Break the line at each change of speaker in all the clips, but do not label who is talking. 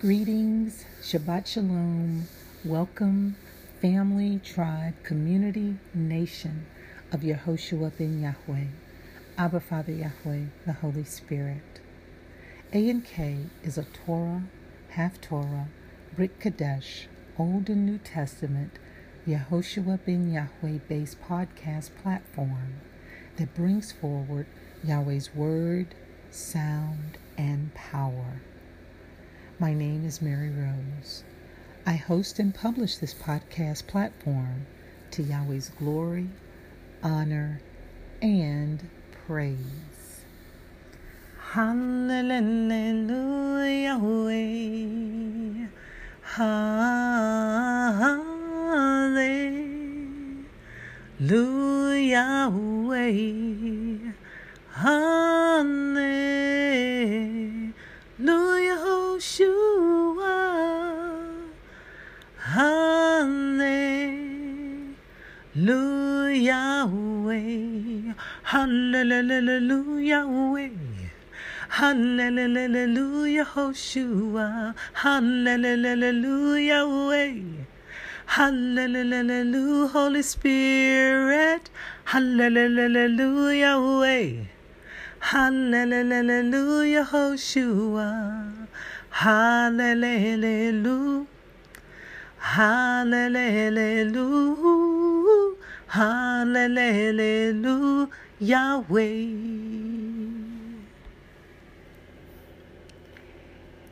Greetings, Shabbat Shalom. Welcome, family, tribe, community, nation of Yehoshua ben Yahweh, Abba Father Yahweh, the Holy Spirit. A and K is a Torah, Haftorah, Brit Kadesh, Old and New Testament, Yehoshua ben Yahweh based podcast platform that brings forward Yahweh's word, sound, and power. My name is Mary Rose. I host and publish this podcast platform to Yahweh's glory, honor, and praise. Hallelujah. Hallelujah. Hallelujah. Joshua. Hallelujah. Hallelujah. Hallelujah, Joshua. Hallelujah. Hallelujah, Holy Spirit. Hallelujah. Hallelujah, Joshua. Hallelujah. Hallelujah. Hallelujah. Yahweh.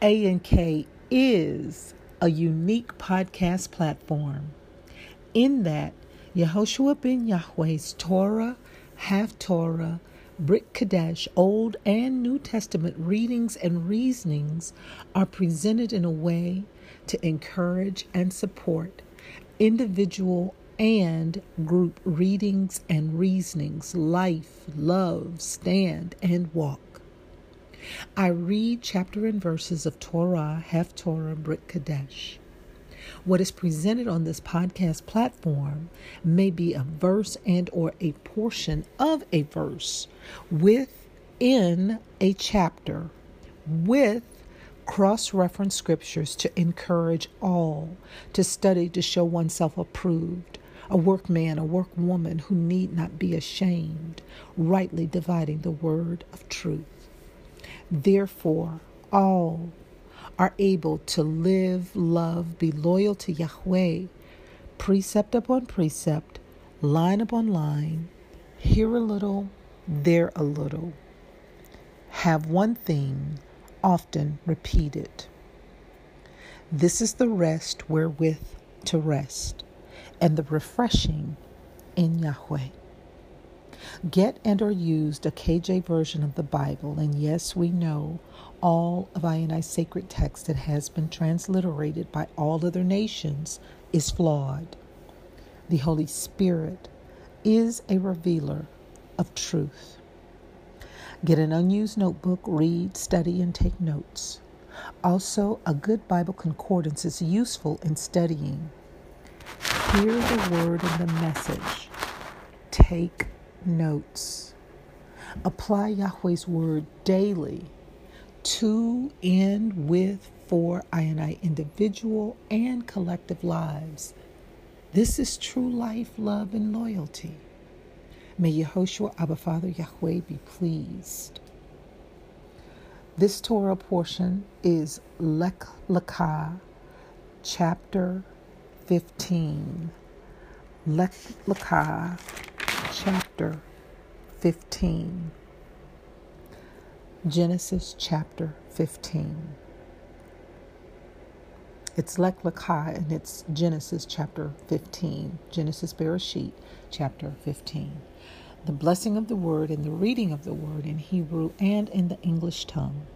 A and K is a unique podcast platform in that Yehoshua ben Yahweh's Torah, Haftorah, Brit Kadesh, Old and New Testament readings and reasonings are presented in a way to encourage and support individual and group readings and reasonings, life, love, stand, and walk. I read chapter and verses of Torah, Haftorah, Brit Kadesh. What is presented on this podcast platform may be a verse and or a portion of a verse within a chapter with cross-reference scriptures to encourage all to study to show oneself approved a workman, a workwoman who need not be ashamed, rightly dividing the word of truth. Therefore, all are able to live, love, be loyal to Yahweh, precept upon precept, line upon line, here a little, there a little. Have one thing often repeated. This is the rest wherewith to rest, and the refreshing in Yahweh. Get and or used a KJ version of the Bible, and yes, we know all of INI's sacred text that has been transliterated by all other nations is flawed. The Holy Spirit is a revealer of truth. Get an unused notebook, read, study, and take notes. Also, a good Bible concordance is useful in studying. Hear the word and the message. Take notes. Apply Yahweh's word daily to, in, with, for I and I individual and collective lives. This is true life, love, and loyalty. May Yehoshua Abba Father Yahweh be pleased. This Torah portion is Lech Lecha, chapter 15. Lech Lecha, chapter 15. Genesis chapter 15. It's Lech Lecha and it's Genesis chapter 15. Genesis Bereshit chapter 15. The blessing of the word and the reading of the word in Hebrew and in the English tongue.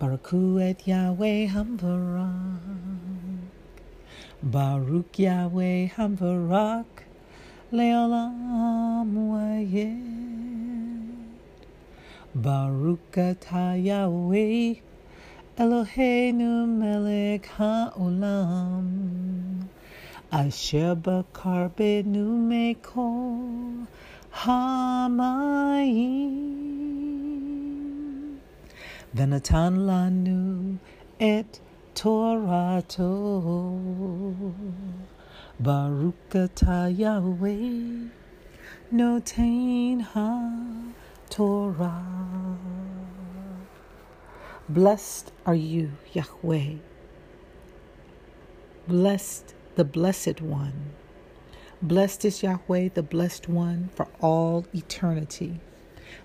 Baruch et Yahweh Hamvarak. Baruch Yahweh Hamvarak. Leolam Wayed. Baruch atah Yahweh. Eloheinu melech haolam. Asher bakar benu mekol hamayim. Venatan lanu et Torah to Baruch atah Yahweh Notain ha Torah. Blessed are you, Yahweh. Blessed the Blessed One. Blessed is Yahweh, the Blessed One, for all eternity.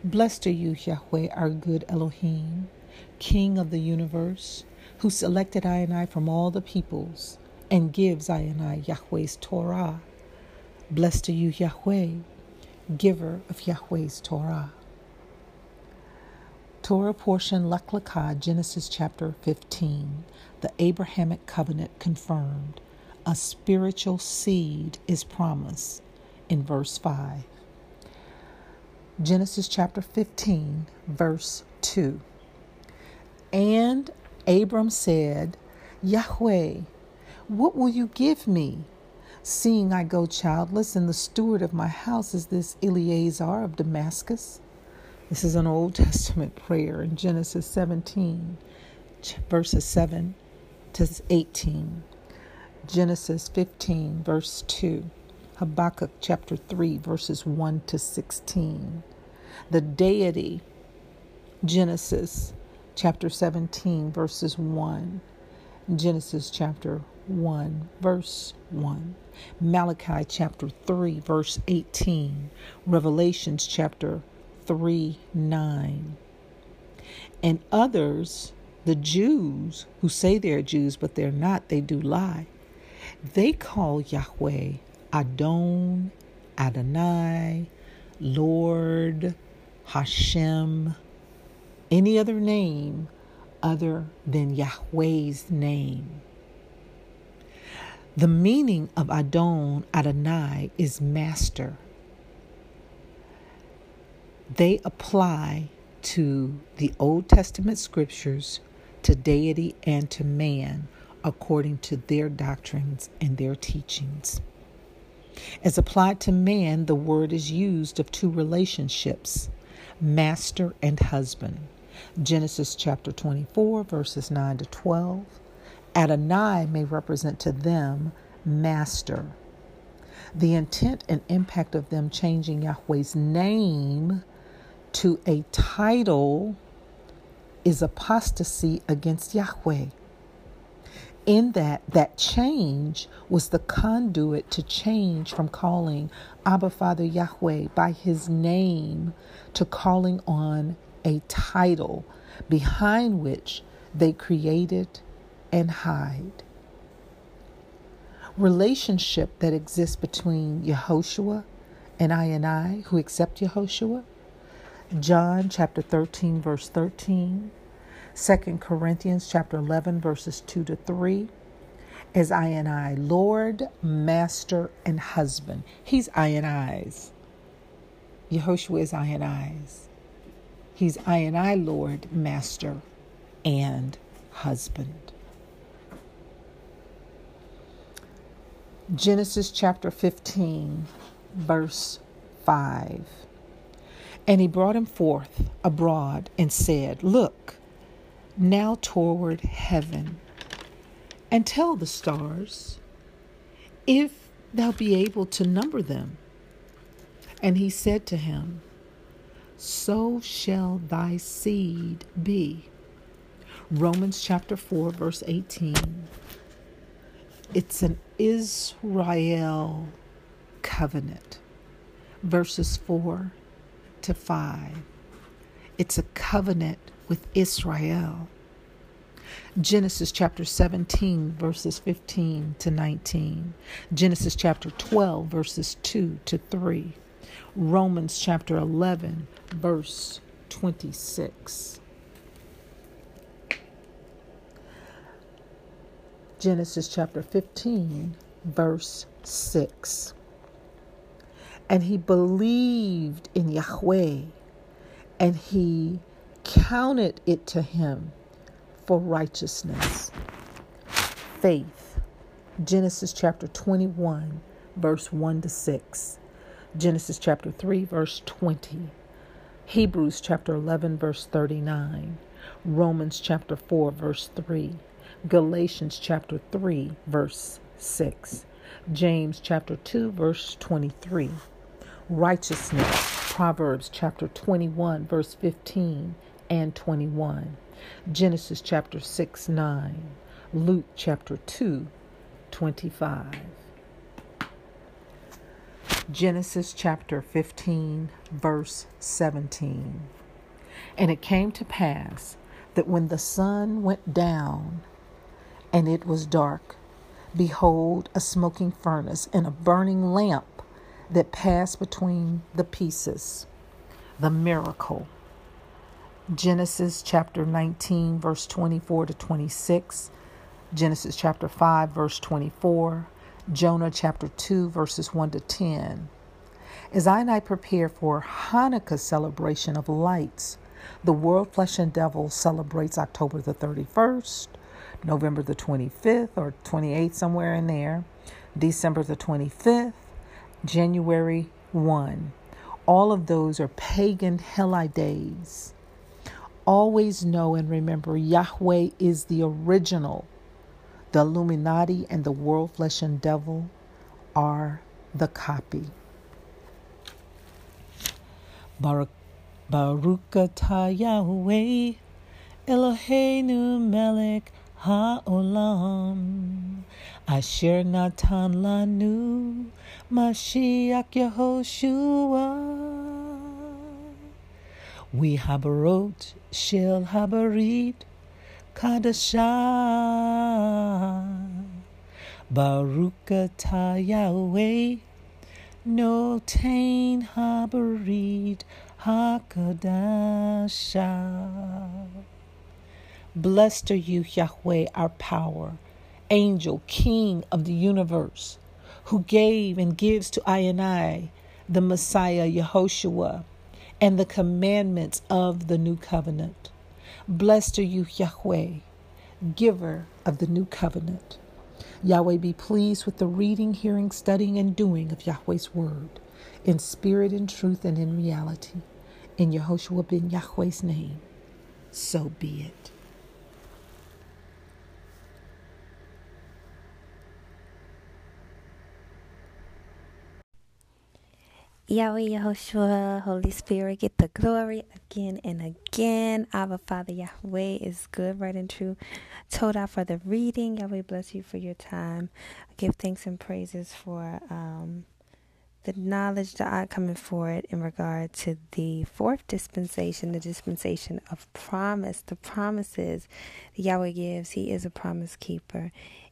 Blessed are you, Yahweh, our good Elohim, King of the universe, who selected I and I from all the peoples and gives I and I Yahweh's Torah. Blessed are you, Yahweh, giver of Yahweh's Torah. Torah portion Lecha, Genesis chapter 15, the Abrahamic covenant confirmed. A spiritual seed is promised in verse 5. Genesis chapter 15, verse 2. And Abram said, Yahweh, what will you give me? Seeing I go childless, and the steward of my house is this Eliezer of Damascus. This is an Old Testament prayer in Genesis 17, verses 7 to 18. Genesis 15, verse 2. Habakkuk chapter 3, verses 1 to 16. The deity, Genesis chapter 17, verses 1. Genesis chapter 1, verse 1. Malachi chapter 3, verse 18. Revelations chapter 3, 9. And others, the Jews, who say they're Jews, but they're not, they do lie, they call Yahweh Adon, Adonai, Lord, Hashem, any other name other than Yahweh's name. The meaning of Adon, Adonai, is master. They apply to the Old Testament scriptures, to deity, and to man according to their doctrines and their teachings. As applied to man, the word is used of two relationships master and husband. Genesis chapter 24, verses 9 to 12. Adonai may represent to them master. The intent and impact of them changing Yahweh's name to a title is apostasy against Yahweh. In that, that change was the conduit to change from calling Abba Father Yahweh by his name to calling on a title behind which they created and hide. Relationship that exists between Yehoshua and I and I who accept Yehoshua. John chapter 13 verse 13. 2 Corinthians chapter 11 verses 2 to 3 as I and I, Lord, Master, and Husband. He's I and I's. Yehoshua is I and I's. He's I and I, Lord, Master, and Husband. Genesis chapter 15, verse 5. And he brought him forth abroad and said, Look, now toward heaven, and tell the stars, if thou be able to number them. And he said to him, So shall thy seed be. Romans chapter 4, verse 18. It's an Israel covenant. Verses 4 to 5. It's a covenant with Israel. Genesis chapter 17, verses 15 to 19. Genesis chapter 12, verses 2 to 3. Romans chapter 11, verse 26. Genesis chapter 15, verse 6. And he believed in Yahweh, and he counted it to him for righteousness. Faith. Genesis chapter 21, verse 1 to 6. Genesis chapter 3, verse 20. Hebrews chapter 11, verse 39. Romans chapter 4, verse 3. Galatians chapter 3, verse 6. James chapter 2, verse 23. Righteousness, Proverbs chapter 21, verse 15 and 21. Genesis chapter 6, 9. Luke chapter 2, 25. Genesis chapter 15, verse 17. And it came to pass that when the sun went down and it was dark, behold, a smoking furnace and a burning lamp that passed between the pieces. The miracle. Genesis chapter 19, verse 24 to 26. Genesis chapter 5, verse 24. Jonah chapter 2, verses 1 to 10. As I and I prepare for Hanukkah celebration of lights, the World Flesh and Devil celebrates October the 31st, November the 25th or 28th, somewhere in there, December the 25th, January 1. All of those are pagan Heli days. Always know and remember Yahweh is the original. The Illuminati and the World Flesh and Devil are the copy. Baruch, Baruch atah Yahweh Eloheinu melech ha'olam Asher natan lanu Mashiach Yehoshua. We habarot shel habarit kadasha Baruch atah Yahweh Notain habarit hakadasha Blessed are you, Yahweh, our power, angel, king of the universe, who gave and gives to I and I the Messiah, Yehoshua, and the commandments of the new covenant. Blessed are you, Yahweh, giver of the new covenant. Yahweh be pleased with the reading, hearing, studying, and doing of Yahweh's word, in spirit, in truth, and in reality. In Yehoshua ben Yahweh's name, so be it.
Yahweh Yahushua, Holy Spirit, get the glory again and again. Abba Father Yahweh is good, right and true. Toda for the reading. Yahweh bless you for your time. Give thanks and praises for um, the knowledge that I coming forward in regard to the fourth dispensation, the dispensation of promise, the promises that Yahweh gives. He is a promise keeper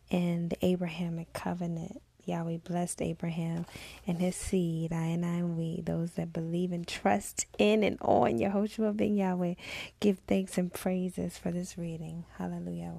in the Abrahamic covenant. Yahweh blessed Abraham and his seed, I and I and we, those that believe and trust in and on Yehoshua ben Yahweh. Give thanks and praises for this reading. Hallelujah.